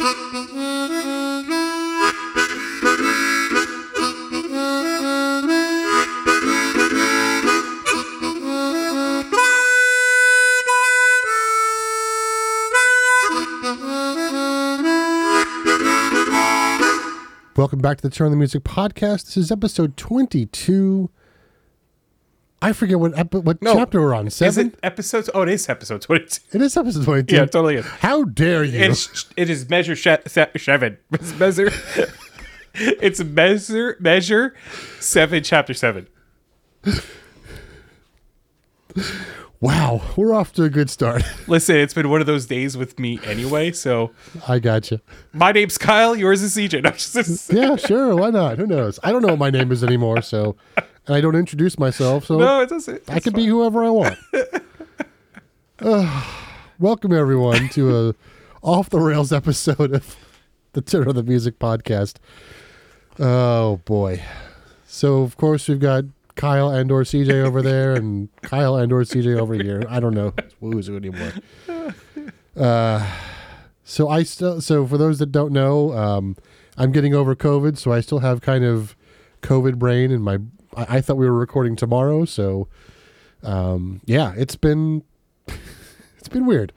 Welcome back to the Turn the Music podcast. This is episode 22. I forget what what No. chapter we're on. Is Seven? it episodes? Oh, it is episode 22. It is episode 22. Yeah, it totally is. How dare you? It's, it is measure seven. It's measure. it's measure measure seven, chapter seven. wow, we're off to a good start. Listen, it's been one of those days with me anyway. So I got you. my name's Kyle. Yours is CJ. No, Yeah, sure. Why not? Who knows? I don't know what my name is anymore, so and I don't introduce myself, so no, it doesn't. I can be whoever I want. Ugh. welcome everyone to a off the rails episode of the Turn on the Music podcast. Oh boy! So of course we've got Kyle and or CJ over there, and Kyle and or CJ over here. I don't know who's who anymore. Uh, so I still so for those that don't know, um, I'm getting over COVID, so I still have kind of COVID brain, and my I, I thought we were recording tomorrow, so um, yeah, it's been it's been weird.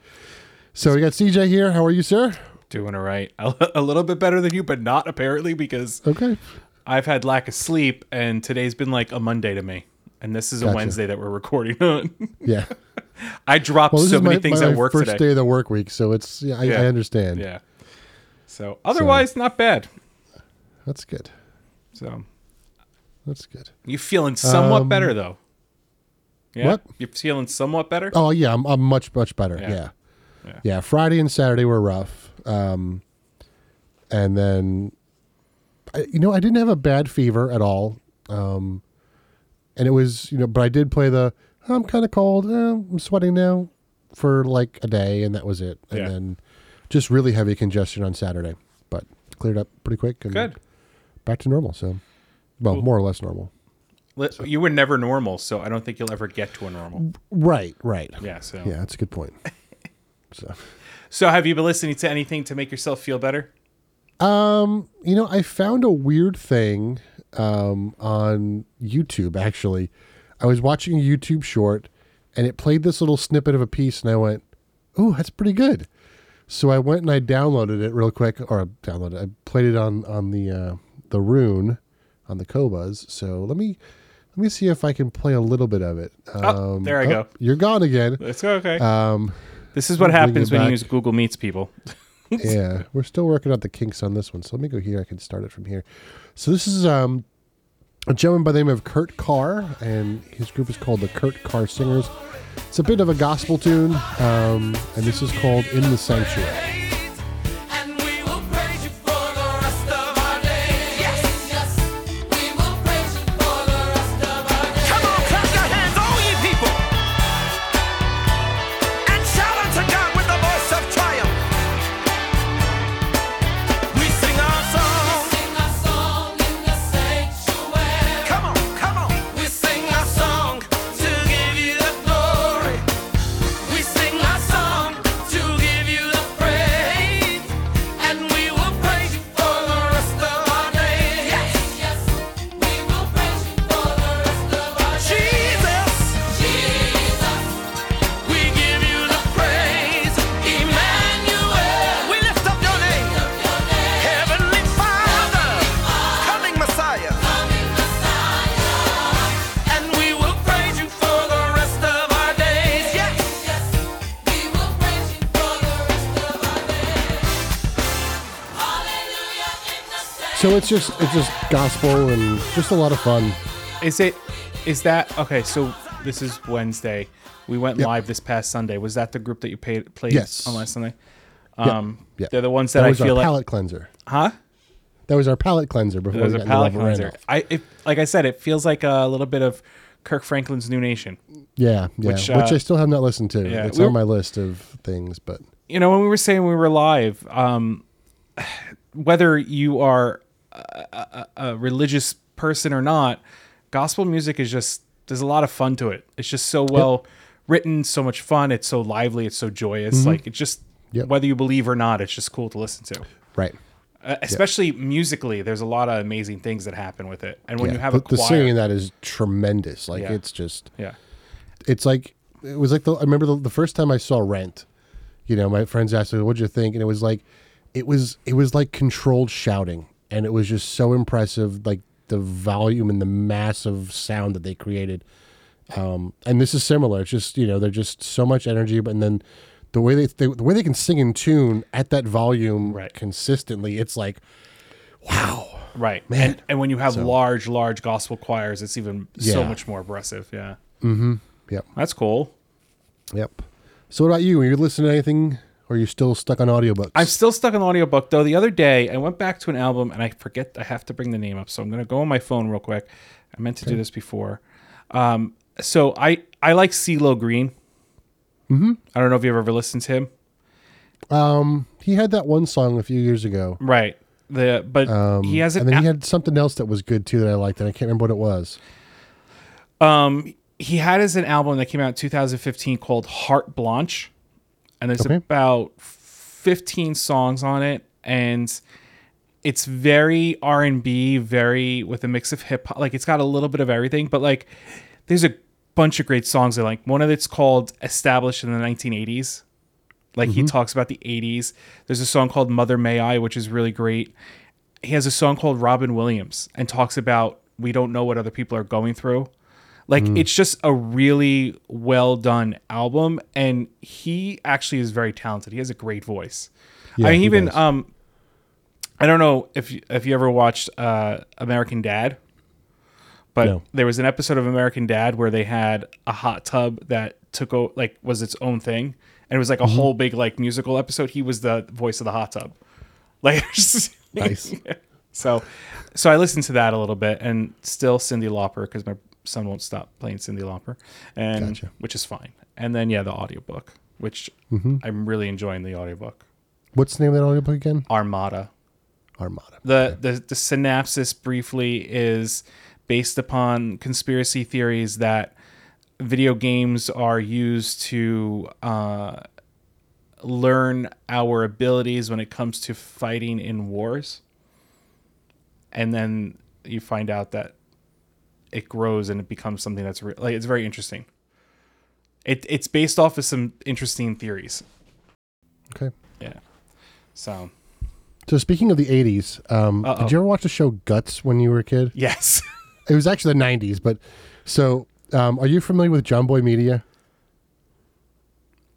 So we got CJ here. How are you, sir? doing all right. A, a little bit better than you, but not apparently because Okay. I've had lack of sleep, and today's been like a Monday to me. And this is a Gotcha. Wednesday that we're recording on. Yeah. I dropped Well, so many my, things my at work first today. day of the work week, so it's yeah, I, Yeah. I understand. Yeah. So otherwise, not bad. That's good. So That's good. you feeling somewhat Um, better though? Yeah. what? You feeling somewhat better? Oh yeah, I'm, I'm much much better. Yeah. Yeah. Yeah. yeah. Friday and Saturday were rough, um, and then I, you know I didn't have a bad fever at all, um, and it was you know but I did play the I'm kind of cold, eh, I'm sweating now for like a day, and that was it, and Yeah. then just really heavy congestion on Saturday, but cleared up pretty quick and Good. back to normal. So, well, Cool. more or less normal. You were never normal, so I don't think you'll ever get to a normal. Right, right. Yeah. So. Yeah, that's a good point. so. So have you been listening to anything to make yourself feel better? Um, you know, I found a weird thing um, on YouTube. Actually, I was watching a YouTube short, and it played this little snippet of a piece, and I went, "Oh, that's pretty good." So I went and I downloaded it real quick, or downloaded. I played it on on the uh, the Roon on the Kobas. So let me let me see if I can play a little bit of it. Um, Oh, there I go. You're gone again. It's okay. Um, this is what bring happens it when you use Google Meets, people. yeah, we're still working out the kinks on this one. So let me go here. I can start it from here. So this is um, a gentleman by the name of Kurt Carr, and his group is called the Kurt Carr Singers. It's a bit of a gospel tune, um, and this is called "In the Sanctuary." So it's just it's just gospel and just a lot of fun. Is it? Is that okay? So this is Wednesday. We went Yep. live this past Sunday. Was that the group that you paid, played Yes. on last Sunday? Um, Yep. they're the ones that, That I was our feel like, palate cleanser. huh? That was our palate cleanser before It was we got palate cleanser. I, it, like I said, it feels like a little bit of Kirk Franklin's Nu Nation. Yeah, yeah. Which, Which, uh, I still have not listened to. yeah, it's we on my list of things, but you know, when we were saying we were live, um, whether you are a, a, a religious person or not, gospel music is just there's a lot of fun to it. It's just so well written, so much fun. It's so lively. It's so joyous. Like it just Yep. whether you believe or not, it's just cool to listen to. Right. Uh, especially musically, there's a lot of amazing things that happen with it. And when yeah. you have the, a choir, the singing that is tremendous. Like Yeah. it's just yeah, it's like it was like the I remember the, the first time I saw Rent. You know, my friends asked me, "What'd you think?" And it was like, it was it was like controlled shouting, and it was just so impressive, like the volume and the massive sound that they created. Um, and this is similar. It's just you know they're just so much energy, but and then the way they, they the way they can sing in tune at that volume Right. consistently, it's like, wow. right. Man. And and when you have So- large, large gospel choirs, it's even so much more impressive. Yeah, Mm-hmm. Yep. that's cool. Yep. So what about you? Are you listening to anything, or are you still stuck on audiobooks? I'm still stuck on audiobook though. The other day I went back to an album and I forget I have to bring the name up. So I'm gonna go on my phone real quick. I meant to do this before. Um, so I I like CeeLo Green. Mm-hmm. I don't know if you've ever listened to him. Um, he had that one song a few years ago. Right. The but Um, he has an and then he had something else that was good too that I liked, and I can't remember what it was. um he had his an album that came out in 2015 called Heart Blanche, and there's Okay. about 15 songs on it, and it's very R&B, very with a mix of hip hop. Like it's got a little bit of everything, but like there's a bunch of great songs. I like one of it's called "Established in the 1980s." Like he mm-hmm. talks about the 80s. There's a song called "Mother May I," which is really great. He has a song called "Robin Williams" and talks about we don't know what other people are going through. Like it's just a really well done album, and he actually is very talented. He has a great voice. Yeah, I mean, even does. um, I don't know if you, if you ever watched uh, American Dad, but No. there was an episode of American Dad where they had a hot tub that took o- like was its own thing, and it was like Mm-hmm. a whole big like musical episode. He was the voice of the hot tub, like Nice. so, so I listened to that a little bit, and still Cyndi Lauper because my son won't stop playing Cyndi Lauper, and Gotcha. which is fine. And then yeah, the audiobook, which Mm-hmm. I'm really enjoying the audiobook. What's the name of that audiobook again? Armada. Armada. The, the the synopsis briefly is based upon conspiracy theories that video games are used to uh, learn our abilities when it comes to fighting in wars, and then you find out that it grows and it becomes something that's re- like it's very interesting. It it's based off of some interesting theories. Okay. Yeah. So So speaking of the '80s, um, Uh-oh. did you ever watch the show Guts when you were a kid? yes. It was actually the '90s, but so um, are you familiar with Jomboy Media?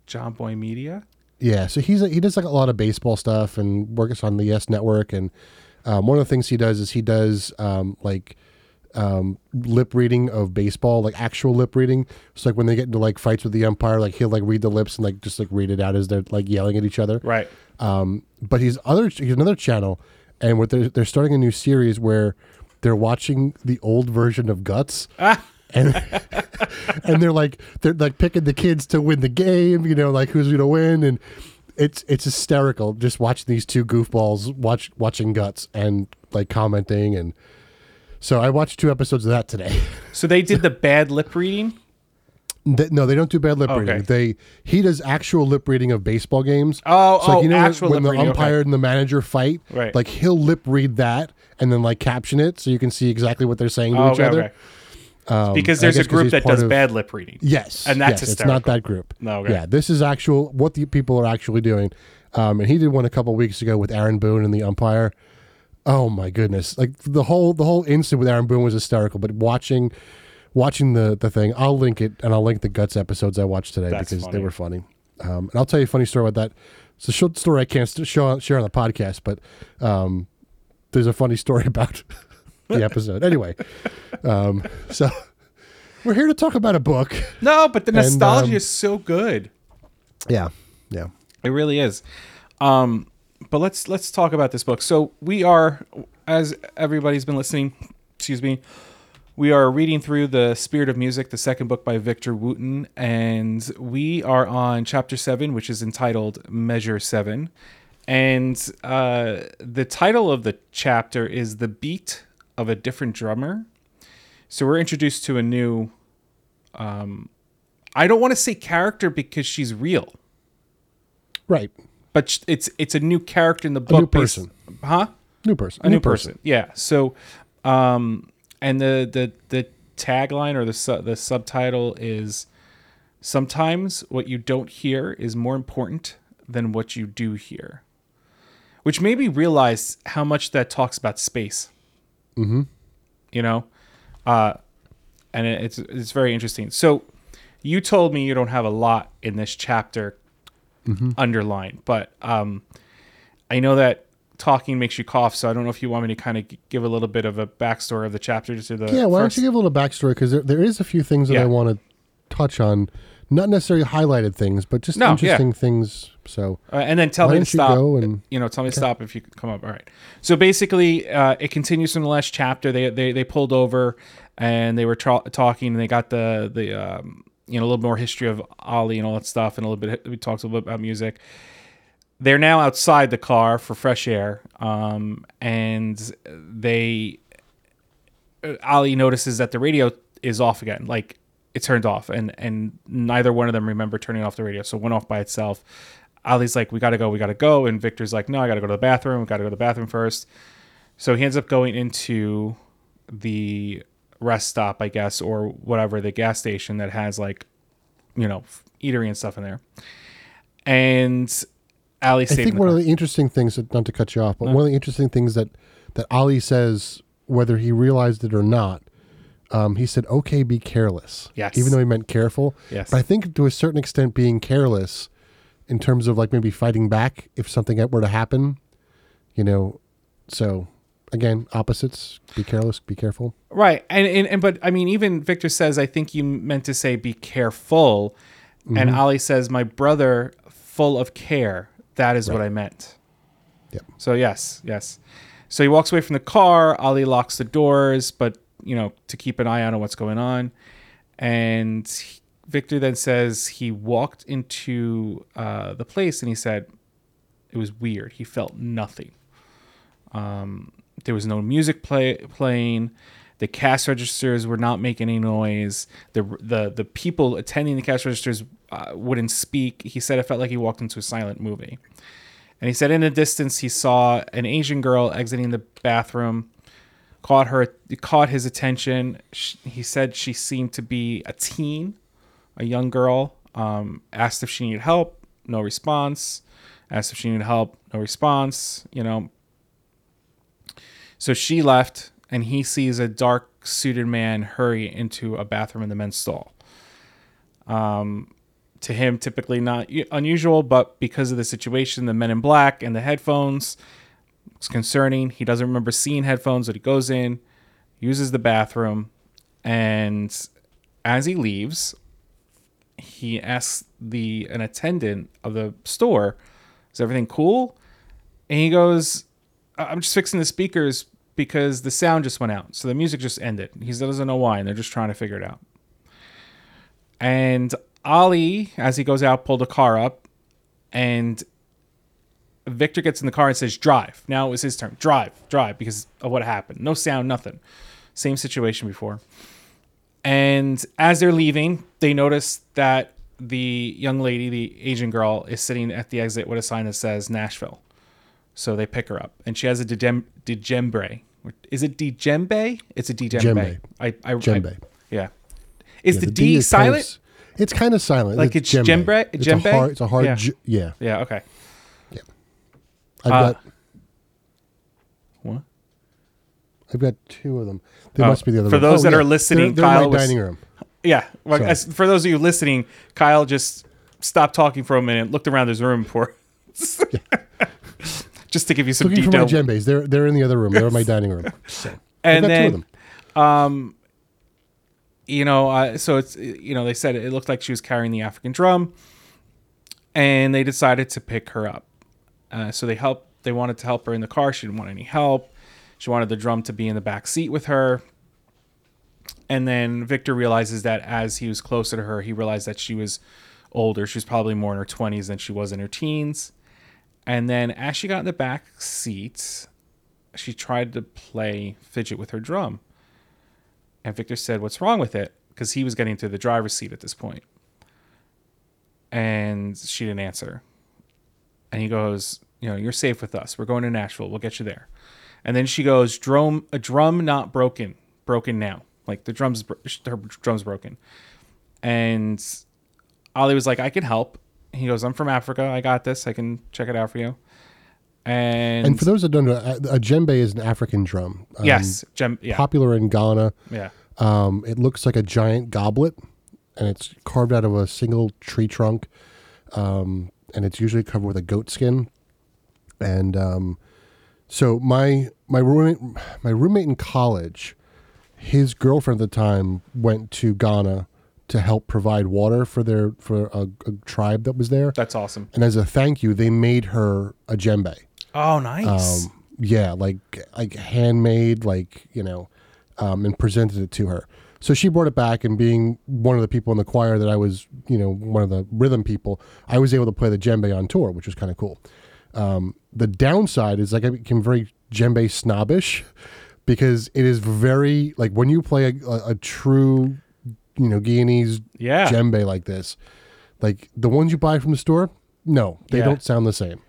Jomboy Media. Yeah, so he's a, he does like a lot of baseball stuff and works on the Yes Network. And um, one of the things he does is he does um, like um, lip reading of baseball, like actual lip reading. So like when they get into like fights with the umpire, like he'll like read the lips and like just like read it out as they're like yelling at each other. Right. Um, but he's other he's another channel, and what they're they're starting a new series where they're watching the old version of Guts. And and they're like they're like picking the kids to win the game, you know, like who's gonna win, and it's it's hysterical just watching these two goofballs watch watching Guts and like commenting and so I watched two episodes of that today. So they did the bad lip reading. Th- no, they don't do bad lip Okay. reading. They he does actual lip reading of baseball games. Oh, so like, oh, you know when- actual when the reading, okay. umpire and the manager fight, Right. Like he'll lip read that and then like caption it so you can see exactly what they're saying to Oh, each okay, other. okay. Um, Because there's a group that does of- bad lip reading. Yes, And that's yes, it's not that group. No, okay. Yeah, this is actual what the people are actually doing. Um, and he did one a couple weeks ago with Aaron Boone and the umpire. Oh my goodness! Like the whole the whole incident with Aaron Boone was hysterical. But watching watching the the thing, I'll link it and I'll link the guts episodes I watched today That's because they were funny. Um, and I'll tell you a funny story about that. It's a short story I can't show share on the podcast, but um, there's a funny story about the episode. Anyway, um, so we're here to talk about a book. No, but the nostalgia um, is so good. Yeah, yeah. It really is. Um, but let's let's talk about this book. So we are, as everybody's been listening, excuse me, we are reading through the Spirit of Music, the second book by Victor Wooten, and we are on chapter seven, which is entitled Measure Seven. And uh, the title of the chapter is "The Beat of a Different Drummer." So we're introduced to a new. Um, I don't want to say character because she's real. Right. But it's it's a new character in the book. new based- person. huh? New person. a new person. Yeah. So, um, and the the the tagline or the su- the subtitle is sometimes what you don't hear is more important than what you do hear, which made me realize how much that talks about space. Mm-hmm. You know, uh, and it, it's it's very interesting. So, you told me you don't have a lot in this chapter underlined, but um, I know that talking makes you cough, so I don't know if you want me to kind of give a little bit of a backstory of the chapter to the Yeah, why first- don't you give a little backstory? Because there, there is a few things that Yeah. I want to touch on. Not necessarily highlighted things, but just No, yeah. interesting things. So Uh, and then tell me to you stop. go and- you know, tell me to stop if you come up. All right. So basically, uh, it continues from the last chapter. They they they pulled over and they were tra- talking and they got the the um, you know a little more history of Ali and all that stuff and a little bit we talked a little bit about music. They're now outside the car for fresh air, um, and they uh, Ali notices that the radio is off again, like it turned off, and and neither one of them remember turning off the radio, so it went off by itself. Ali's like, "We gotta go, we gotta go," and Victor's like, "No, I gotta go to the bathroom. We gotta go to the bathroom first. So he ends up going into the rest stop, I guess, or whatever the gas station that has like, you know, eatery and stuff in there. And Ali I think one car. of the interesting things, that, not to cut you off, but one of the interesting things that that Ali says, whether he realized it or not, um, he said, "Okay, be careless." Yes. Even though he meant careful. Yes. But I think to a certain extent, being careless, in terms of like maybe fighting back if something were to happen, you know. So, again, opposites. Be careless. Be careful. Right. And, and and but I mean even Victor says I think you meant to say be careful and Ali says my brother full of care. That is what I meant. Yep. So yes, yes. So he walks away from the car, Ali locks the doors but you know to keep an eye out on what's going on and he- Victor then says he walked into uh, the place and he said it was weird. He felt nothing. Um, there was no music play, playing. The cash registers were not making any noise. The the the people attending the cash registers uh, wouldn't speak. He said it felt like he walked into a silent movie. And he said in the distance he saw an Asian girl exiting the bathroom. Caught her, caught his attention. Sh he said she seemed to be a teen, a young girl. Um, asked if she needed help. No response. Asked if she needed help. No response. You know, so she left, and he sees a dark suited man hurry into a bathroom in the men's stall. Um, to him, typically not unusual, but because of the situation, the men in black and the headphones, it's concerning. He doesn't remember seeing headphones, but he goes in, uses the bathroom, and as he leaves, he asks the an attendant of the store, "Is everything cool?" And he goes, "I- I'm just fixing the speakers because the sound just went out. So the music just ended. He doesn't know why, and they're just trying to figure it out. And Ali, as he goes out, pulled a car up, and Victor gets in the car and says, Drive. Now it was his turn. Drive, drive, because of what happened. No sound, nothing. Same situation before. And as they're leaving, they notice that the young lady, the Asian girl, is sitting at the exit with a sign that says Nashville. So they pick her up, and she has a djem- djembe. Is it djembe? It's a djembe. I, I, Djembe. I- yeah. Is Yeah, the, the D, is kind of silent? it's kind of silent. Like it's djembe- It's djembe? a hard. It's a hard. Yeah. j- yeah. yeah. Okay. Yeah. I've Uh, got. What? I've got two of them. They Oh, must be the other. for room. those that yeah. are listening, they're, they're in Kyle my was- dining room. Yeah. Well, as, for those of you listening, Kyle just stopped talking for a minute, looked around his room for, just to give you some Looking for my detail. djembes. They're they're in the other room. They're in my dining room. So, and then, them. you know, uh, so it's you know they said it looked like she was carrying the African drum, and they decided to pick her up. Uh, so they helped. They wanted to help her in the car. She didn't want any help. She wanted the drum to be in the back seat with her. And then Victor realizes that as he was closer to her, he realized that she was older. She was probably more in her twenties than she was in her teens. And then as she got in the back seat, she tried to play fidget with her drum. And Victor said, What's wrong with it? Because he was getting to the driver's seat at this point. And she didn't answer. and he goes, you know, you're safe with us. We're going to Nashville. We'll get you there. And then she goes, drum a drum not broken, broken now. Like the drums, her drums broken. And Ollie was like, I can help. He goes, I'm from Africa. I got this. I can check it out for you. And, And for those that don't know, a, a djembe is an African drum. Um, yes, gem, yeah, Popular in Ghana. yeah, Um, it looks like a giant goblet, and it's carved out of a single tree trunk, um, and it's usually covered with a goat skin. And um, so my my roommate my roommate in college, his girlfriend at the time went to Ghana to help provide water for their for a, a tribe that was there. that's awesome. And as a thank you, they made her a djembe. Oh, nice. Um, yeah, like like handmade, like you know, um, and presented it to her. So she brought it back, and being one of the people in the choir that I was, you know, one of the rhythm people, I was able to play the djembe on tour, which was kind of cool. Um, the downside is like I became very djembe snobbish because it is very like when you play a, a, a true, you know, Guyanese yeah, djembe like this, like the ones you buy from the store, no, they Yeah. don't sound the same.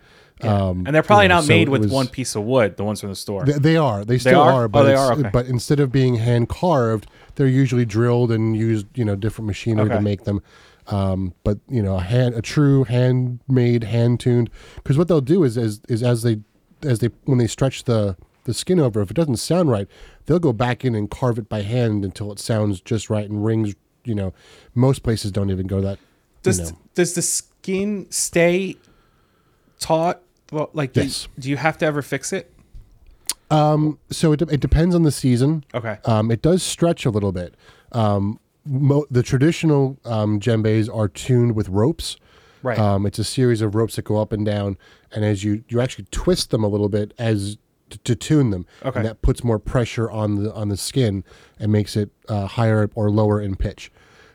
Um, and they're probably you know, not so made with was- one piece of wood. The ones from the store. They, they are. They still are? are. Oh, but they are? Okay. But instead of being hand carved, they're usually drilled and used. You know, different machinery to make them. Um, but you know, a hand, a true handmade, hand tuned. Because what they'll do is, is, is as they, as they, when they stretch the the skin over, if it doesn't sound right, they'll go back in and carve it by hand until it sounds just right and rings. You know, most places don't even go that. does you know, does the skin stay taut? Well, like, do, Yes. do you have to ever fix it? so it, de- it depends on the season. Okay. Um, it does stretch a little bit. Um, mo- the traditional um, djembes are tuned with ropes. Right. Um, it's a series of ropes that go up and down, and as you you actually twist them a little bit as to, to tune them. Okay. And that puts more pressure on the on the skin and makes it uh, higher or lower in pitch.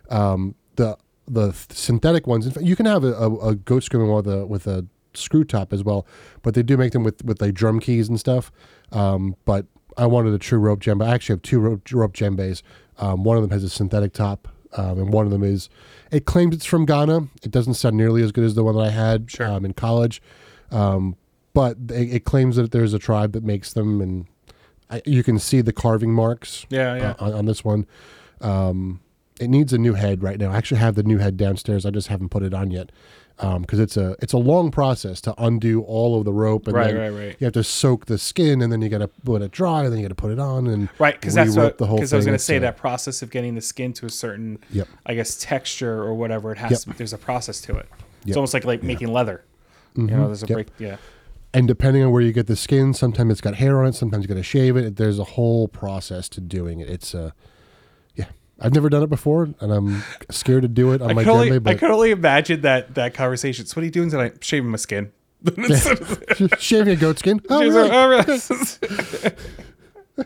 Um, the the synthetic ones, in fact, you can have a, a, a goat skin with a with a screw top as well, but they do make them with with like drum keys and stuff. Um, but I wanted a true rope djembe. I actually have two rope, rope djembes. Um, one of them has a synthetic top, um, and one of them is. It claims it's from Ghana. It doesn't sound nearly as good as the one that I had Sure. um, in college, um, but it, it claims that there's a tribe that makes them, and I, you can see the carving marks Yeah, yeah. uh, on, on this one. Um, it needs a new head right now. I actually have the new head downstairs. I just haven't put it on yet because it's a it's a long process to undo all of the rope and Right, then right, right. you have to soak the skin and then you got to let it dry and then you got to put it on and Right, because that's what. the whole Because I was going to say that process of getting the skin to a certain, Yep. I guess, texture or whatever it has. Yep. To, there's a process to it. It's almost like like making leather. You know, there's a Yep. break. Yeah. And depending on where you get the skin, sometimes it's got hair on it, sometimes you got to shave it. There's a whole process to doing it. It's uh, yeah, I've never done it before, and I'm scared to do it on I my only, djembe. I But could only imagine that that conversation. So what are you doing tonight? Shaving my skin. shaving a goat skin. Oh, really? like, "Oh.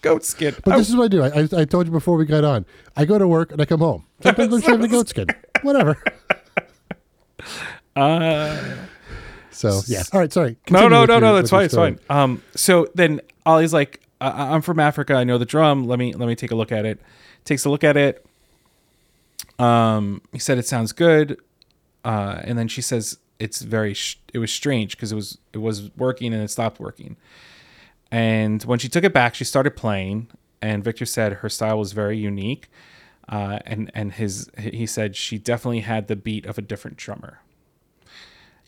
Goat skin. But Oh, this is what I do. I, I, I told you before we got on. I go to work and I come home. Sometimes I'm shaving a goat skin. Whatever. uh, So yeah. All right. Sorry. no, Continue no, with no, your- no. That's fine. It's fine. Um, so then Ollie's like, I- I'm from Africa. I know the drum. Let me let me take a look at it. Takes a look at it. Um, he said it sounds good. Uh, and then she says it's very. Sh- it was strange because it was it was working and it stopped working. And when she took it back, she started playing. And Victor said her style was very unique. Uh, and and his he said she definitely had the beat of a different drummer.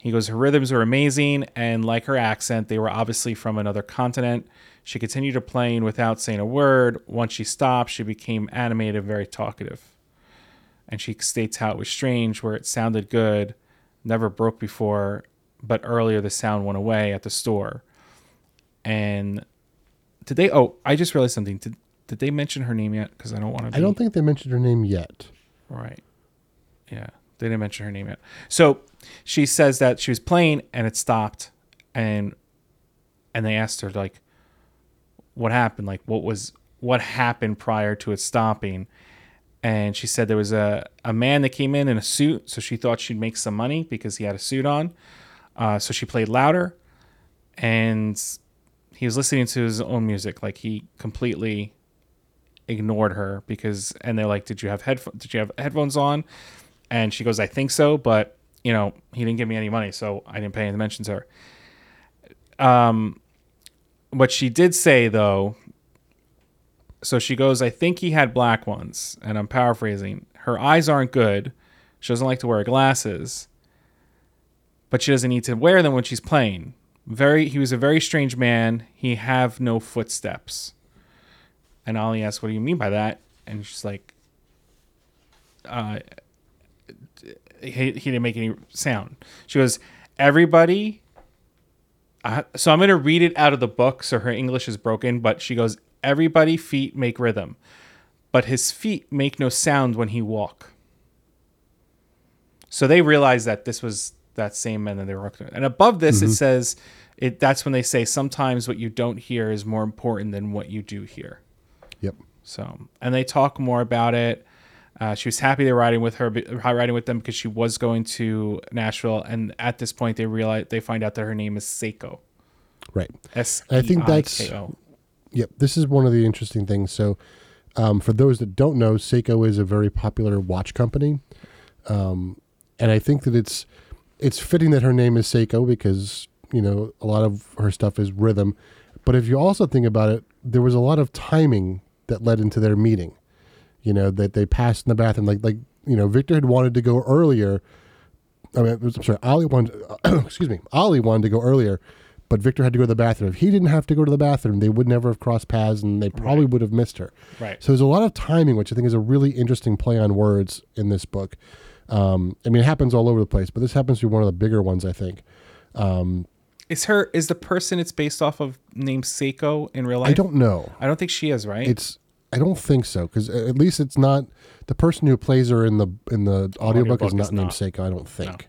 He goes, her rhythms were amazing, and like her accent, they were obviously from another continent. She continued to playing without saying a word. Once she stopped, she became animated and very talkative. And she states how it was strange, where it sounded good, never broke before, but earlier the sound went away at the store. And did they? Oh, I just realized something. Did did they mention her name yet? Because I don't want to. I don't think they mentioned her name yet. Right. Yeah. They didn't mention her name yet. So she says that she was playing and it stopped and and they asked her like what happened? Like what was what happened prior to it stopping? And she said there was a, a man that came in in a suit, so she thought she'd make some money because he had a suit on. Uh, so she played louder and he was listening to his own music. Like he completely ignored her because and they're like did you have headphones did you have headphones on and she goes i think so but you know, he didn't give me any money, so I didn't pay any mention to her. Um, what she did say though, so she goes, I think he had black ones, and I'm paraphrasing. Her eyes aren't good. She doesn't like to wear glasses, but she doesn't need to wear them when she's playing. Very, he was a very strange man. He have no footsteps. And Ollie asks, "What do you mean by that?" And she's like, uh, he, he didn't make any sound. She goes, everybody. Uh, so I'm going to read it out of the book. So her English is broken, but she goes, everybody feet make rhythm, but his feet make no sound when he walk. So they realize that this was that same man that they were working with. And above this, it says, it. That's when they say sometimes what you don't hear is more important than what you do hear. Yep. So, and they talk more about it. Uh, she was happy they were riding with her, riding with them because she was going to Nashville, and at this point, they realize they find out that her name is Seiko. Right. S I think that's- I K O. Yep. This is one of the interesting things. So, um, for those that don't know, Seiko is a very popular watch company, um, and I think that it's it's fitting that her name is Seiko because you know a lot of her stuff is rhythm. But if you also think about it, there was a lot of timing that led into their meeting. You know that they passed in the bathroom, like like you know Victor had wanted to go earlier. I mean, I'm sorry, Ollie wanted. excuse me, Ollie wanted to go earlier, but Victor had to go to the bathroom. If he didn't have to go to the bathroom, they would never have crossed paths, and they probably would have missed her. Right. So there's a lot of timing, which I think is a really interesting play on words in this book. Um, I mean, it happens all over the place, but this happens to be one of the bigger ones, I think. Is her is the person it's based off of named Seiko in real life? I don't know. I don't think she is. Right. It's I don't think so because at least it's not the person who plays her in the in the audiobook, Audiobook is not is named. Seiko. I don't think.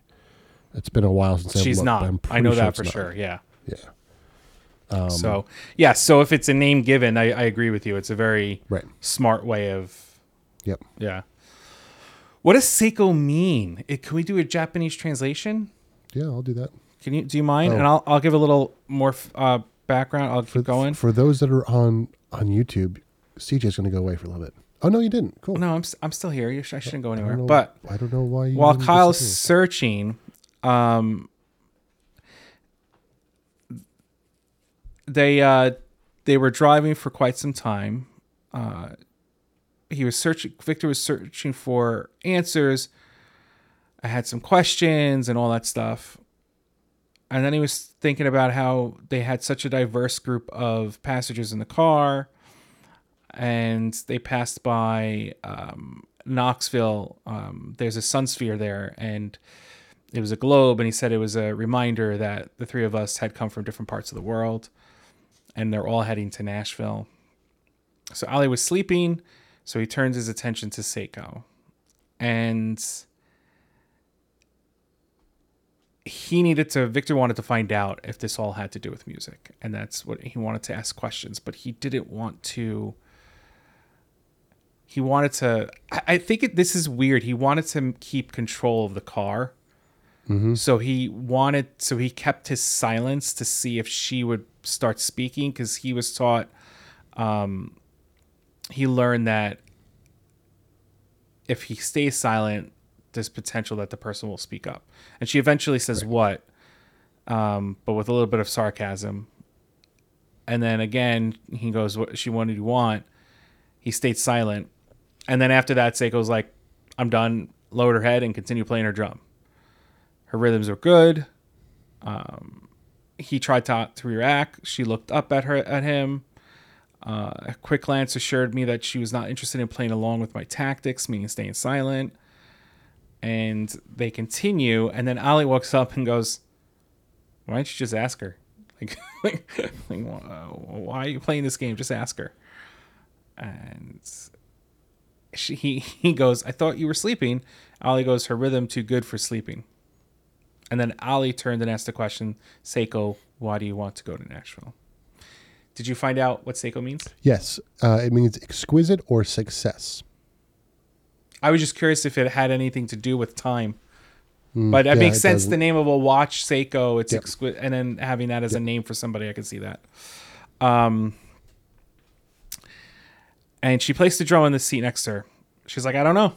It's been a while since I've She's looked, not. I know sure that for not. sure. Yeah. Yeah. so yeah. So if it's a name given, I, I agree with you. It's a very Right. smart way of Yep. yeah. What does Seiko mean? It, can we do a Japanese translation? Yeah, I'll do that. Can you do you mind? Oh. And I'll I'll give a little more uh, background. I'll keep going. For those that are on on YouTube, CJ's going to go away for a little bit. Oh no, you didn't. Cool. no, I'm I'm still here. You sh- I shouldn't go I anywhere. know- But I don't know why. You while Kyle's searching, um, they uh, they were driving for quite some time. Uh, he was searching. Victor was searching for answers. I had some questions and all that stuff. And then he was thinking about how they had such a diverse group of passengers in the car. And they passed by um, Knoxville. Um, there's a Sunsphere there, and it was a globe. And he said it was a reminder that the three of us had come from different parts of the world, and they're all heading to Nashville. So Ali was sleeping, so he turns his attention to Seiko. And he needed to Victor wanted to find out if this all had to do with music and that's what he wanted to ask questions but he didn't want to he wanted to I, think it, this is weird. He wanted to keep control of the car. So he wanted so he kept his silence to see if she would start speaking because he was taught um he learned that if he stays silent there's potential that the person will speak up. And she eventually says what um but with a little bit of sarcasm. And then again he goes what she wanted you want. He stayed silent and then after that seiko's like i'm done lowered her head and continued playing her drum her rhythms were good um he tried to, to react she looked up at her at him uh, a quick glance assured me that she was not interested in playing along with my tactics, meaning staying silent. And they continue, and then Ali walks up and goes, "Why don't you just ask her? Like, like, like, why are you playing this game? Just ask her." And she, he he goes, "I thought you were sleeping." Ali goes, "Her rhythm too good for sleeping." And then Ali turned and asked the question, "Seiko, why do you want to go to Nashville?" Did you find out what Seiko means? Yes, uh, it means exquisite or success. I was just curious if it had anything to do with time. But that yeah, makes sense. The doesn't. name of a watch, Seiko, it's Yep. exquisite, and then having that as a name for somebody, I can see that. Um, and she placed the drum in the seat next to her. She's like, I don't know.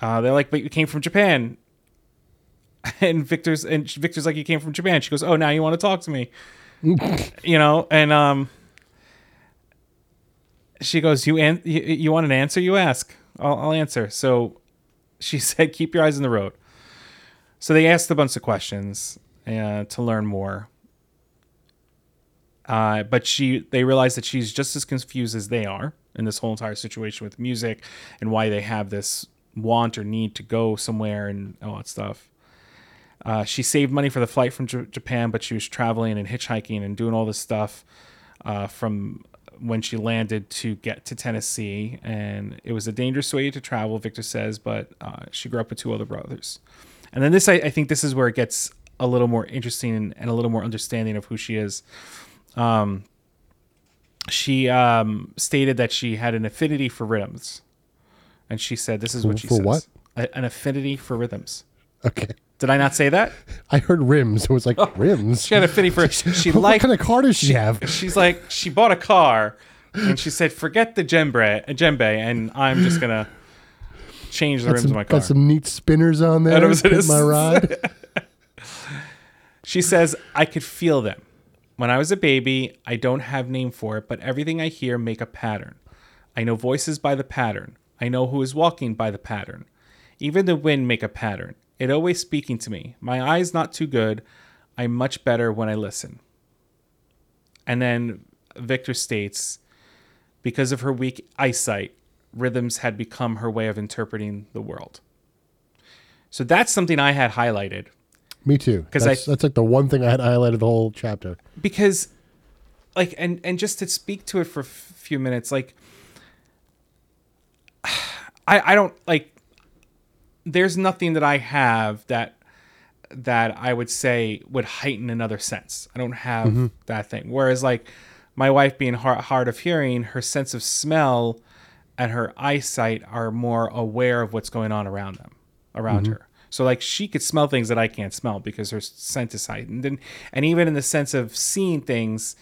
Uh, they're like, but you came from Japan. And Victor's and Victor's like, you came from Japan. She goes, oh, now you want to talk to me, you know? And um, she goes, you an- you, you want an answer? You ask. I'll, I'll answer. So she said, keep your eyes on the road. So they asked a bunch of questions uh, to learn more. Uh, but she, they realize that she's just as confused as they are in this whole entire situation with music and why they have this want or need to go somewhere and all that stuff. Uh, she saved money for the flight from J- Japan, but she was traveling and hitchhiking and doing all this stuff uh, from when she landed to get to Tennessee. And it was a dangerous way to travel, Victor says, but uh, she grew up with two other brothers. And then this, I, I think this is where it gets a little more interesting and, and a little more understanding of who she is. Um, she um, stated that she had an affinity for rhythms. And she said, this is what she for says. what? A- an affinity for rhythms. Okay. Did I not say that? I heard rims. It was like rims. Oh, She had a affinity for she what liked kind of car does she have? she's like she bought a car and she said forget the djembe djembe and I'm just gonna change the Got rims some, of my car. got some neat spinners on there. And it was- it Hit is- my ride. She says I could feel them. When I was a baby, I don't have name for it, but everything I hear make a pattern. I know voices by the pattern. I know who is walking by the pattern. Even the wind make a pattern. It always speaking to me. My eyes not too good. I'm much better when I listen. And then Victor states, because of her weak eyesight, rhythms had become her way of interpreting the world. So that's something I had highlighted Me too. Because that's, that's like the one thing I had highlighted the whole chapter. because like and and just to speak to it for a few minutes like i i don't like there's nothing that i have that that i would say would heighten another sense. I don't have mm-hmm. that thing. Whereas like my wife being hard, hard of hearing her sense of smell and her eyesight are more aware of what's going on around them around mm-hmm. her so like she could smell things that i can't smell because her scent is heightened and and even in the sense of seeing things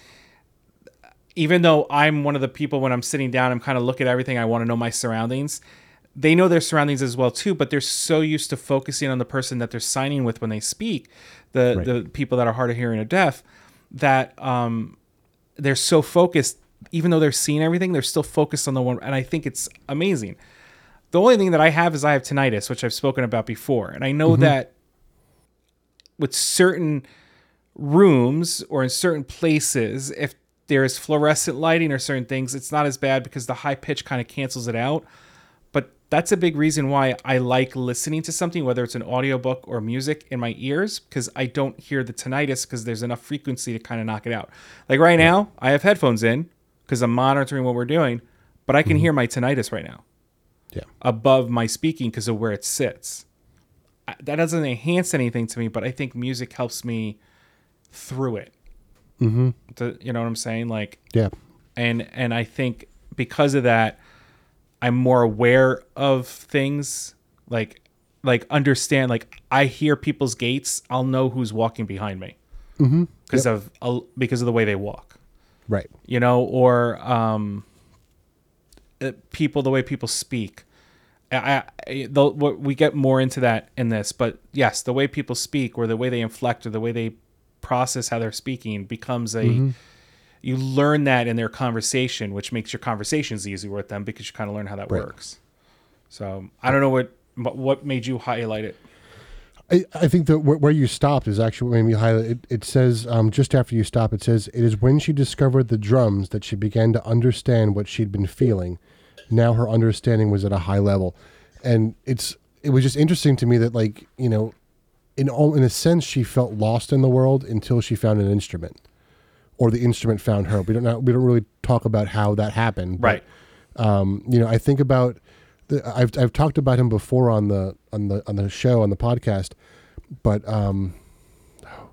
even though i'm one of the people when i'm sitting down i'm kind of look at everything i want to know my surroundings they know their surroundings as well too but they're so used to focusing on the person that they're signing with when they speak the Right. the people that are hard of hearing or deaf that um they're so focused even though they're seeing everything they're still focused on the one and i think it's amazing the only thing that i have is i have tinnitus which i've spoken about before. And i know mm-hmm. that with certain rooms or in certain places if there is fluorescent lighting or certain things it's not as bad because the high pitch kind of cancels it out. But that's a big reason why I like listening to something, whether it's an audiobook or music in my ears, because I don't hear the tinnitus because there's enough frequency to kind of knock it out. Like right now, I have headphones in because I'm monitoring what we're doing, but I can mm-hmm. hear my tinnitus right now Yeah. above my speaking because of where it sits. That doesn't enhance anything to me, but I think music helps me through it. Mm-hmm. you know what I'm saying? Like, Yeah. and and I think because of that, I'm more aware of things. Like, like understand. Like, I hear people's gaits. I'll know who's walking behind me because of uh, because of the way they walk Right. you know, or um, Uh, people the way people speak. I, I the, we get more into that in this, but yes, the way people speak or the way they inflect or the way they process how they're speaking becomes a. Mm-hmm. You learn that in their conversation, which makes your conversations easier with them because you kind of learn how that Right. works. So I don't know what- what made you highlight it. I, I think that where, where you stopped is actually what made me highlight it. It says um, just after you stop, it says it is when she discovered the drums that she began to understand what she'd been feeling. Now her understanding was at a high level, and it's it was just interesting to me that like you know, in all in a sense she felt lost in the world until she found an instrument, or the instrument found her. We don't know, we don't really talk about how that happened, but, Right. um, you know, I think about I've I've talked about him before on the on the on the show on the podcast, but um, oh,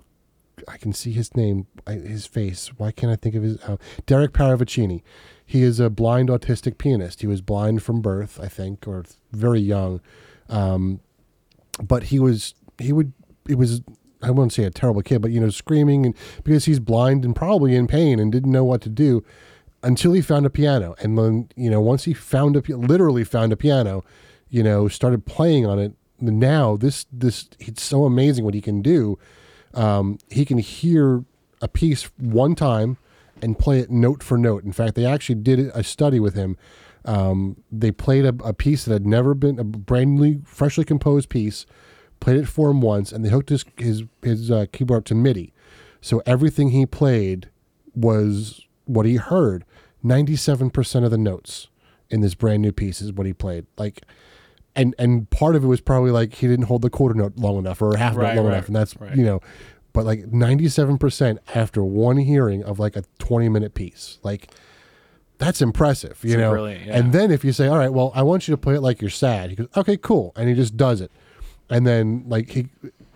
I can see his name, his face. Why can't I think of his? Uh, Derek Paravicini. He is a blind autistic pianist. He was blind from birth, I think, or very young. Um, but he was he would he was I won't say a terrible kid, but you know, screaming and because he's blind and probably in pain and didn't know what to do until he found a piano. And then you know, once he found a literally found a piano, you know, started playing on it. Now this this it's so amazing what he can do. Um, he can hear a piece one time and play it note for note. In fact, they actually did a study with him. Um, they played a, a piece that had never been a brand new, freshly composed piece. Played it for him once, and they hooked his his his uh, keyboard up to MIDI. So everything he played was what he heard. Ninety-seven percent of the notes in this brand new piece is what he played. Like, and and part of it was probably like he didn't hold the quarter note long enough or half Right, note long right, enough, and that's right. you know. But like ninety-seven percent after one hearing of like a twenty-minute piece, like that's impressive, you It's know. yeah. And then if you say, "All right, well, I want you to play it like you're sad," he goes, "Okay, cool," and he just does it. And then like he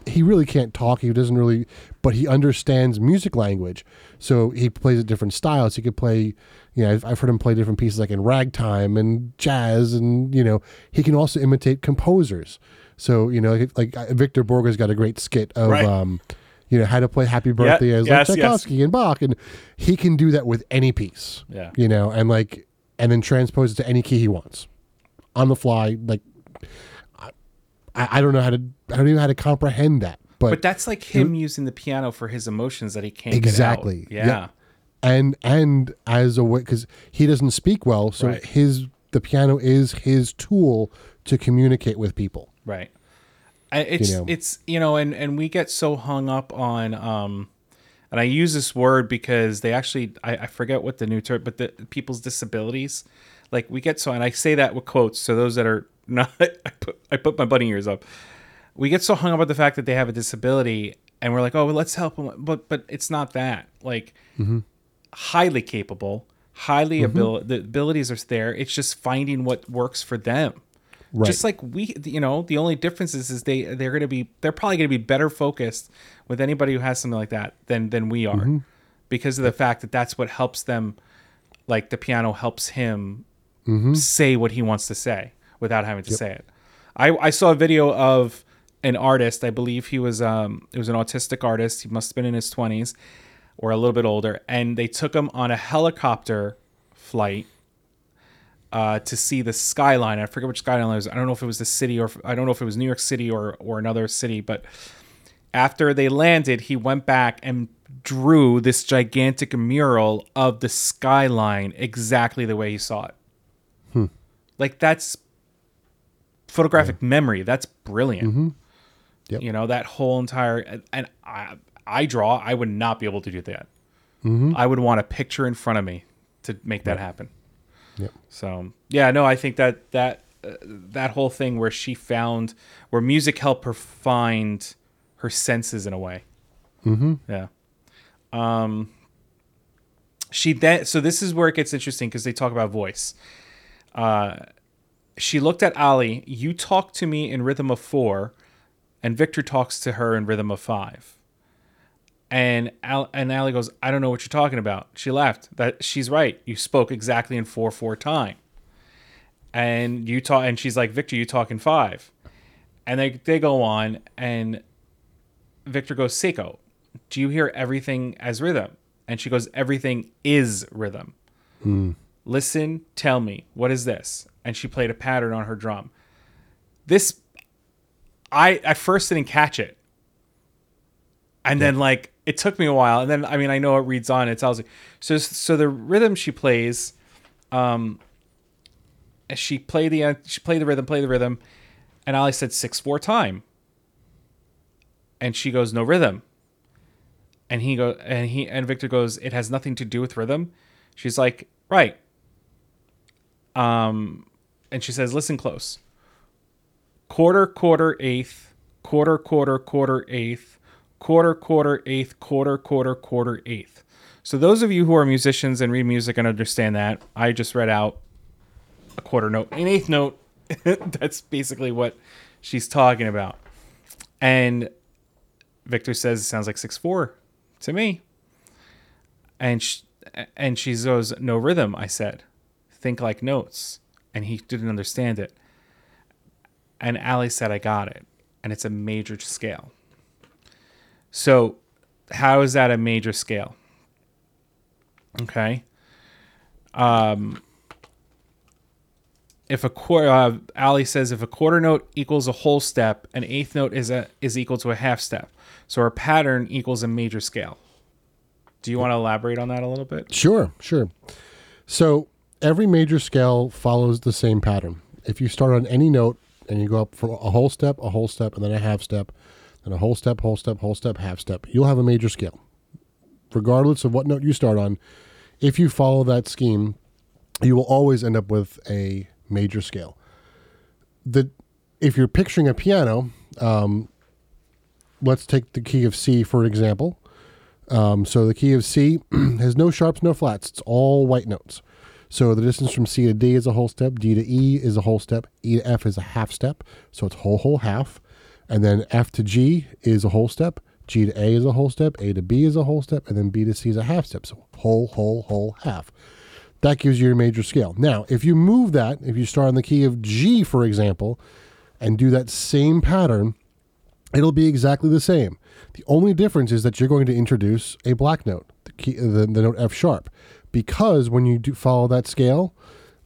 he really can't talk. He doesn't really, but he understands music language, so he plays at different styles. He could play, you know, I've, I've heard him play different pieces like in ragtime and jazz, and you know, he can also imitate composers. So you know, like, like uh, Victor Borge's got a great skit of. Right. um you know how to play Happy Birthday as like yes, yes. Tchaikovsky and Bach, and he can do that with any piece Yeah. you know, and like, and then transpose it to any key he wants on the fly. Like, I don't know how to, I don't even know how to comprehend that. But, But that's like him using the piano for his emotions that he can't Exactly. Yeah. Yeah. and and as a way because he doesn't speak well, so Right. his the piano is his tool to communicate with people. Right. I- It's know. it's you know, and and we get so hung up on um, and I use this word because they actually I, I forget what the new term, but the people's disabilities, like we get so, and I say that with quotes. So those that are not, I put I put my bunny ears up. We get so hung up on the fact that they have a disability, and we're like, oh, well, let's help them, but but it's not that. Like highly capable, highly abil the abilities are there. It's just finding what works for them. Right. Just like we, you know, the only difference is, is they they're going to be they're probably going to be better focused with anybody who has something like that than than we are, Mm-hmm. because of the fact that that's what helps them. Like the piano helps him Mm-hmm. say what he wants to say without having to say it. I I saw a video of an artist. I believe he was um it was an autistic artist. He must have been in his twenties or a little bit older, and they took him on a helicopter flight uh, to see the skyline. I forget which skyline it was. I don't know if it was the city or I don't know if it was New York City or or another city. But after they landed, he went back and drew this gigantic mural of the skyline exactly the way he saw it. Like that's photographic memory. That's brilliant. Yep. You know that whole entire and I I draw. I would not be able to do that. I would want a picture in front of me to make that happen. Yep. So yeah, no, I think that that uh, that whole thing where she found where music helped her find her senses in a way. Mm-hmm. Yeah. Um. She then so this is where it gets interesting because they talk about voice. Uh, she looked at Ali. You talk to me in rhythm of four, and Victor talks to her in rhythm of five. And Al- and Allie goes, I don't know what you're talking about. She laughed. That she's right. You spoke exactly in four four time. And you talk, and she's like, Victor, you talk in five. And they they go on, and Victor goes, Seiko, do you hear everything as rhythm? And she goes, everything is rhythm. Hmm. Listen, tell me, what is this? And she played a pattern on her drum. This, I at first didn't catch it. And then like it took me a while. And then i mean i know it reads on it tells you so so the rhythm she plays um she played the she played the rhythm play the rhythm and ali said six four time. And she goes no rhythm. And he go and he and victor goes it has nothing to do with rhythm. She's like right. Um and she says listen close. Quarter quarter eighth quarter quarter quarter eighth quarter quarter eighth quarter quarter quarter eighth. So those of you who are musicians and read music and understand that i just read out a quarter note an eighth note. That's basically what she's talking about. And victor says it sounds like six four to me. And sh- and she goes no rhythm i said. Think like notes and he didn't understand it and Ali said, I got it. And it's a major scale. So, how is that a major scale? Okay. Um, if a quarter, uh, Ali says if a quarter note equals a whole step, an eighth note is a is equal to a half step. So our pattern equals a major scale. Do you want to elaborate on that a little bit? Sure, sure. So every major scale follows the same pattern. If you start on any note and you go up for a whole step, a whole step, and then a half step, then a whole step, whole step, whole step, half step, you'll have a major scale. Regardless of what note you start on, if you follow that scheme, you will always end up with a major scale. The if you're picturing a piano, um, let's take the key of C for example. Um, so the key of C has no sharps, no flats. It's all white notes. So the distance from C to D is a whole step. D to E is a whole step. E to F is a half step. So it's whole, whole, half. And then F to G is a whole step. G to A is a whole step. A to B is a whole step. And then B to C is a half step. So whole, whole, whole, half. That gives you your major scale. Now, if you move that, if you start on the key of G, for example, and do that same pattern, it'll be exactly the same. The only difference is that you're going to introduce a black note, the key, the, the note F sharp, because when you do follow that scale,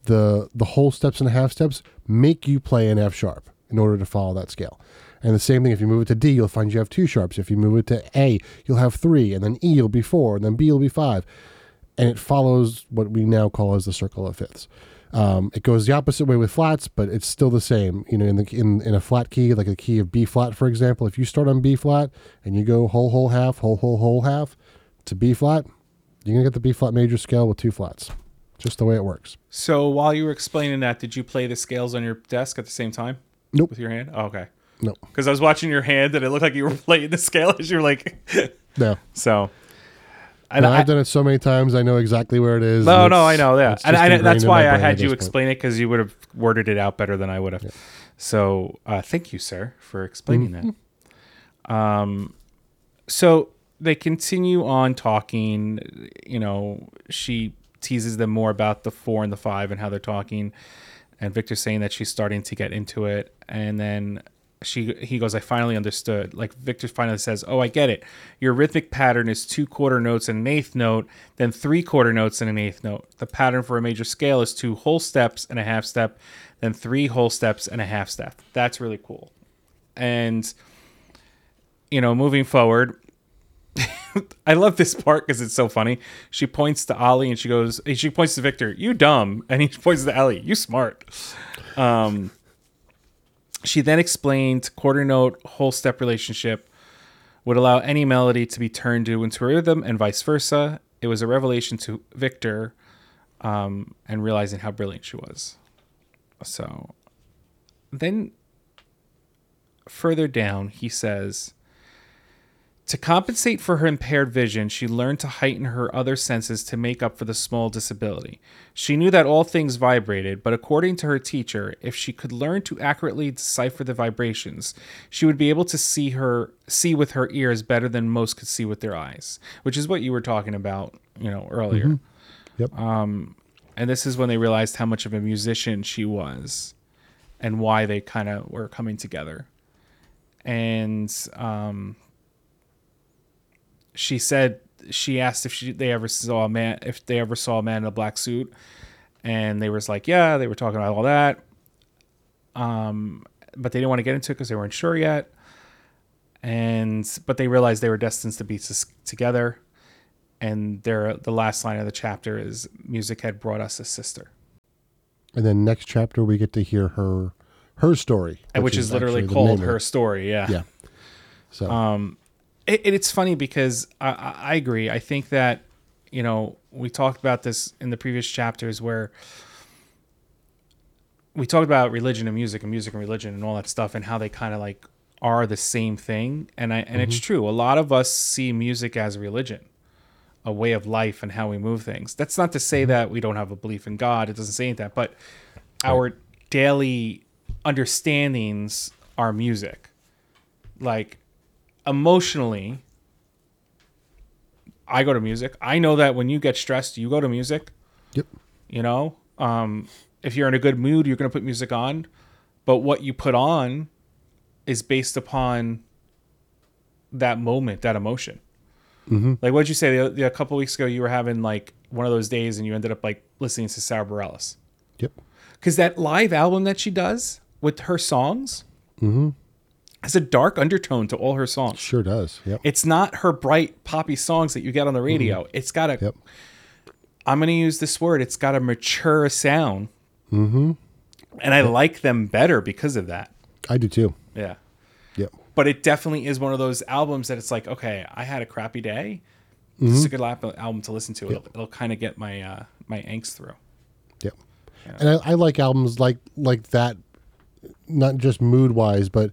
the the whole steps and half steps make you play an F sharp in order to follow that scale. And the same thing if you move it to D, you'll find you have two sharps. If you move it to A, you'll have three, and then E will be four, and then B will be five, and it follows what we now call as the circle of fifths. Um, it goes the opposite way with flats, but it's still the same. You know, in the in, in a flat key, like a key of B flat, for example, if you start on B flat and you go whole whole half whole whole whole half to B flat, you're gonna get the B flat major scale with two flats. Just the way it works. So while you were explaining that, did you play the scales on your desk at the same time? Nope. With your hand? Oh, okay. No, Because I was watching your hand and it looked like you were playing the scale as you were like, no. so. And No, I, I've done it so many times. I know exactly where it is. no, no, I know that, and I, that's why I had you this point. explain it because you would have worded it out better than I would have. So uh, thank you, sir, for explaining that. Um, so they continue on talking. You know, she teases them more about the four and the five and how they're talking, and Victor's saying that she's starting to get into it, and then she he goes, I finally understood. Like Victor finally says, Oh, I get it. Your rhythmic pattern is two quarter notes and an eighth note, then three quarter notes and an eighth note. The pattern for a major scale is two whole steps and a half step, then three whole steps and a half step. That's really cool. And you know, moving forward, I love this part because it's so funny. She points to Ali and she goes, she points to Victor, you dumb. And he points to Ali, you smart. Um, she then explained quarter note whole step relationship would allow any melody to be turned to into a rhythm and vice versa. It was a revelation to Victor um, and realizing how brilliant she was. So then further down, he says, to compensate for her impaired vision, she learned to heighten her other senses to make up for the small disability. She knew that all things vibrated, but according to her teacher, if she could learn to accurately decipher the vibrations, she would be able to see her see with her ears better than most could see with their eyes, which is what you were talking about, you know, earlier. Yep. Um, And this is when they realized how much of a musician she was and why they kind of were coming together. And um, she said she asked if she they ever saw a man if they ever saw a man in a black suit. And they was like yeah they were talking about all that. Um but they didn't want to get into it because they weren't sure yet. And but they realized they were destined to be s- together. And their the last line of the chapter is music had brought us a sister. And then next chapter we get to hear her her story, and which, is, literally called her story yeah. Yeah. So Um, it, it- it's funny because I, I agree. I think that you know we talked about this in the previous chapters where we talked about religion and music and music and religion and all that stuff and how they kind of like are the same thing. And I and it's mm-hmm. true. A lot of us see music as religion, a way of life and how we move things. That's not to say mm-hmm. that we don't have a belief in God. It doesn't say any of that, but our daily understandings are music. Like emotionally, I go to music. I know that when you get stressed, you go to music. yep. You know, um, if you're in a good mood, you're going to put music on. But what you put on is based upon that moment, that emotion. Like, what'd you say the, the, a couple weeks ago? You were having like one of those days, and you ended up like listening to Sara Bareilles. Yep. because that live album that she does with her songs has a dark undertone to all her songs. Sure does. Yep. It's not her bright poppy songs that you get on the radio. It's got a. Yep. I'm going to use this word. It's got a mature sound. Mm-hmm. And I like them better because of that. I do too. Yeah. Yep. But it definitely is one of those albums that it's like, okay, I had a crappy day. This is a good lap- album to listen to. It'll, it'll kind of get my uh, my angst through. Yep. And I, I like albums like like that, not just mood wise, but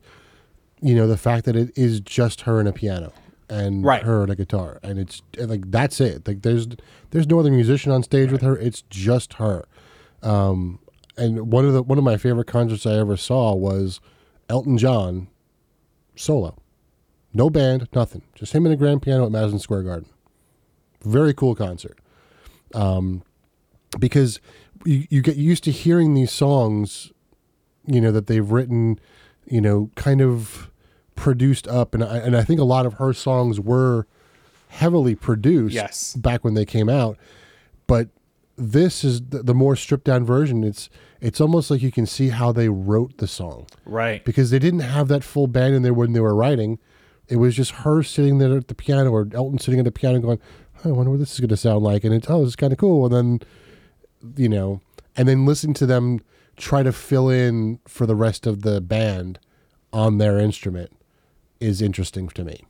you know the fact that it is just her and a piano and Right. her and a guitar, and it's like that's it. Like there's there's no other musician on stage with her. It's just her. Um, and one of the one of my favorite concerts I ever saw was Elton John solo, no band, nothing, just him and a grand piano at Madison Square Garden. Very cool concert um, because you, you get used to hearing these songs, you know, that they've written, you know, kind of produced up. And I, and I think a lot of her songs were heavily produced Yes. back when they came out. But this is the, the more stripped down version. It's, it's almost like you can see how they wrote the song Right. because they didn't have that full band in there when they were writing. It was just her sitting there at the piano or Elton sitting at the piano going, I wonder what this is going to sound like. And it's, oh, this is kind of cool. And then, you know, and then listen to them try to fill in for the rest of the band on their instrument is interesting to me.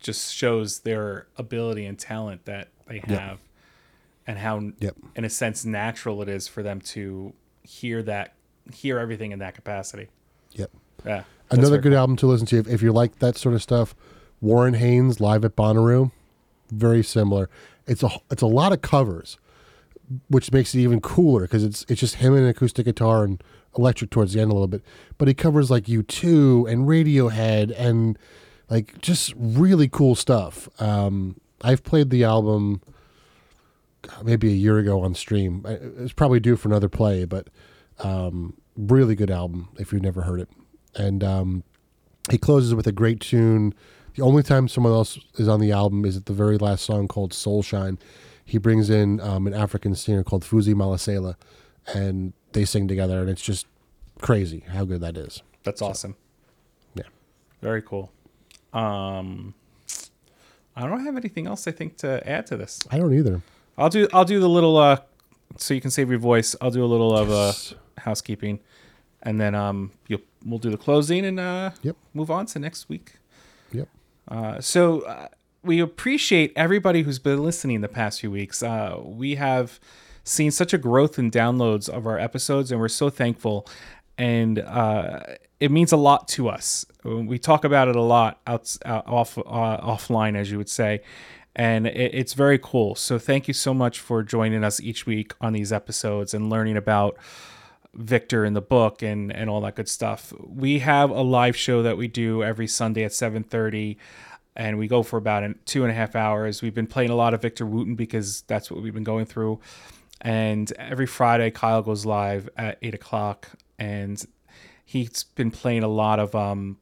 Just shows their ability and talent that they have, and how, Yep. in a sense, natural it is for them to hear that, hear everything in that capacity. Yep. Yeah. Another good cool. album to listen to if, if you like that sort of stuff. Warren Haynes live at Bonnaroo, very similar. It's a it's a lot of covers, which makes it even cooler because it's it's just him and an acoustic guitar and electric towards the end a little bit. But he covers like U two and Radiohead and like just really cool stuff. Um, I've played the album maybe a year ago on stream. It's probably due for another play, but um, really good album if you've never heard it. And um, he closes with a great tune. The only time someone else is on the album is at the very last song called Soulshine. He brings in um, an African singer called Vusi Mahlasela, and they sing together, and it's just crazy how good that is. That's awesome. Yeah. Very cool. Um, I don't have anything else I think to add to this. I don't either. I'll do I'll do the little uh so you can save your voice. I'll do a little of uh Yes. housekeeping and then um you'll we'll do the closing and uh Yep. move on to next week. Yep. Uh so uh, we appreciate everybody who's been listening the past few weeks. Uh we have seen such a growth in downloads of our episodes and we're so thankful and uh it means a lot to us. We talk about it a lot out, uh, off uh, offline, as you would say, and it, it's very cool. So thank you so much for joining us each week on these episodes and learning about Victor in the book and and all that good stuff. We have a live show that we do every Sunday at seven thirty, and we go for about an, two and a half hours. We've been playing a lot of Victor Wooten because that's what we've been going through. And every Friday, Kyle goes live at eight o'clock, and he's been playing a lot of um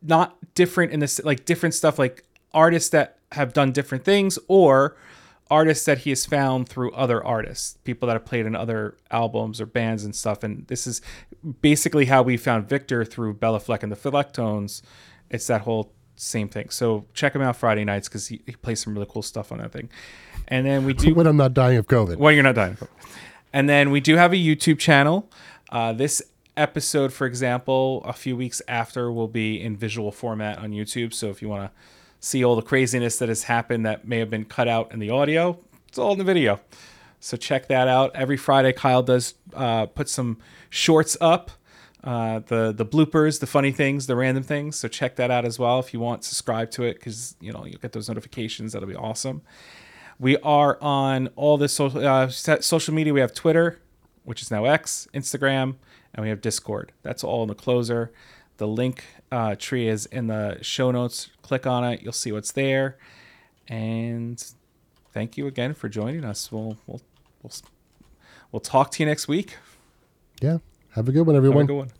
not different in this like different stuff like artists that have done different things or artists that he has found through other artists people that have played in other albums or bands and stuff and this is basically how we found victor through Béla Fleck and the Flecktones. It's that whole same thing so check him out friday nights because he, he plays some really cool stuff on that thing and then we do When I'm not dying of COVID. well, you're not dying. of COVID. And then we do have a YouTube channel. Uh, this episode, for example, a few weeks after will be in visual format on YouTube. So if you want to see all the craziness that has happened that may have been cut out in the audio, it's all in the video. So check that out. Every Friday, Kyle does uh, put some shorts up. Uh, the the bloopers, the funny things, the random things. So check that out as well if you want. Subscribe to it because you know you'll get those notifications. That'll be awesome. We are on all the social uh, social media. We have Twitter, which is now X, Instagram, and we have Discord. That's all in the closer. The link uh, tree is in the show notes. Click on it. You'll see what's there. And thank you again for joining us. We'll we'll we'll, we'll talk to you next week. Yeah. Have a good one, Have a everyone. good one.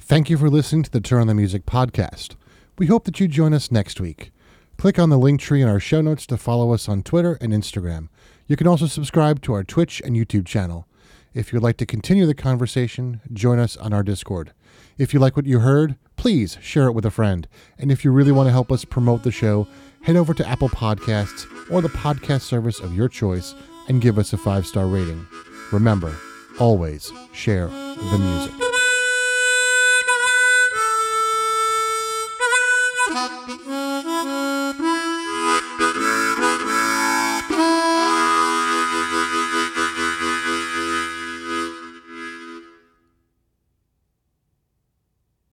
Thank you for listening to the Turn on the Music podcast. We hope that you join us next week. Click on the Linktree in our show notes to follow us on Twitter and Instagram. You can also subscribe to our Twitch and YouTube channel. If you'd like to continue the conversation, join us on our Discord. If you like what you heard, please share it with a friend. And if you really want to help us promote the show, head over to Apple Podcasts or the podcast service of your choice and give us a five star rating. Remember, always share the music.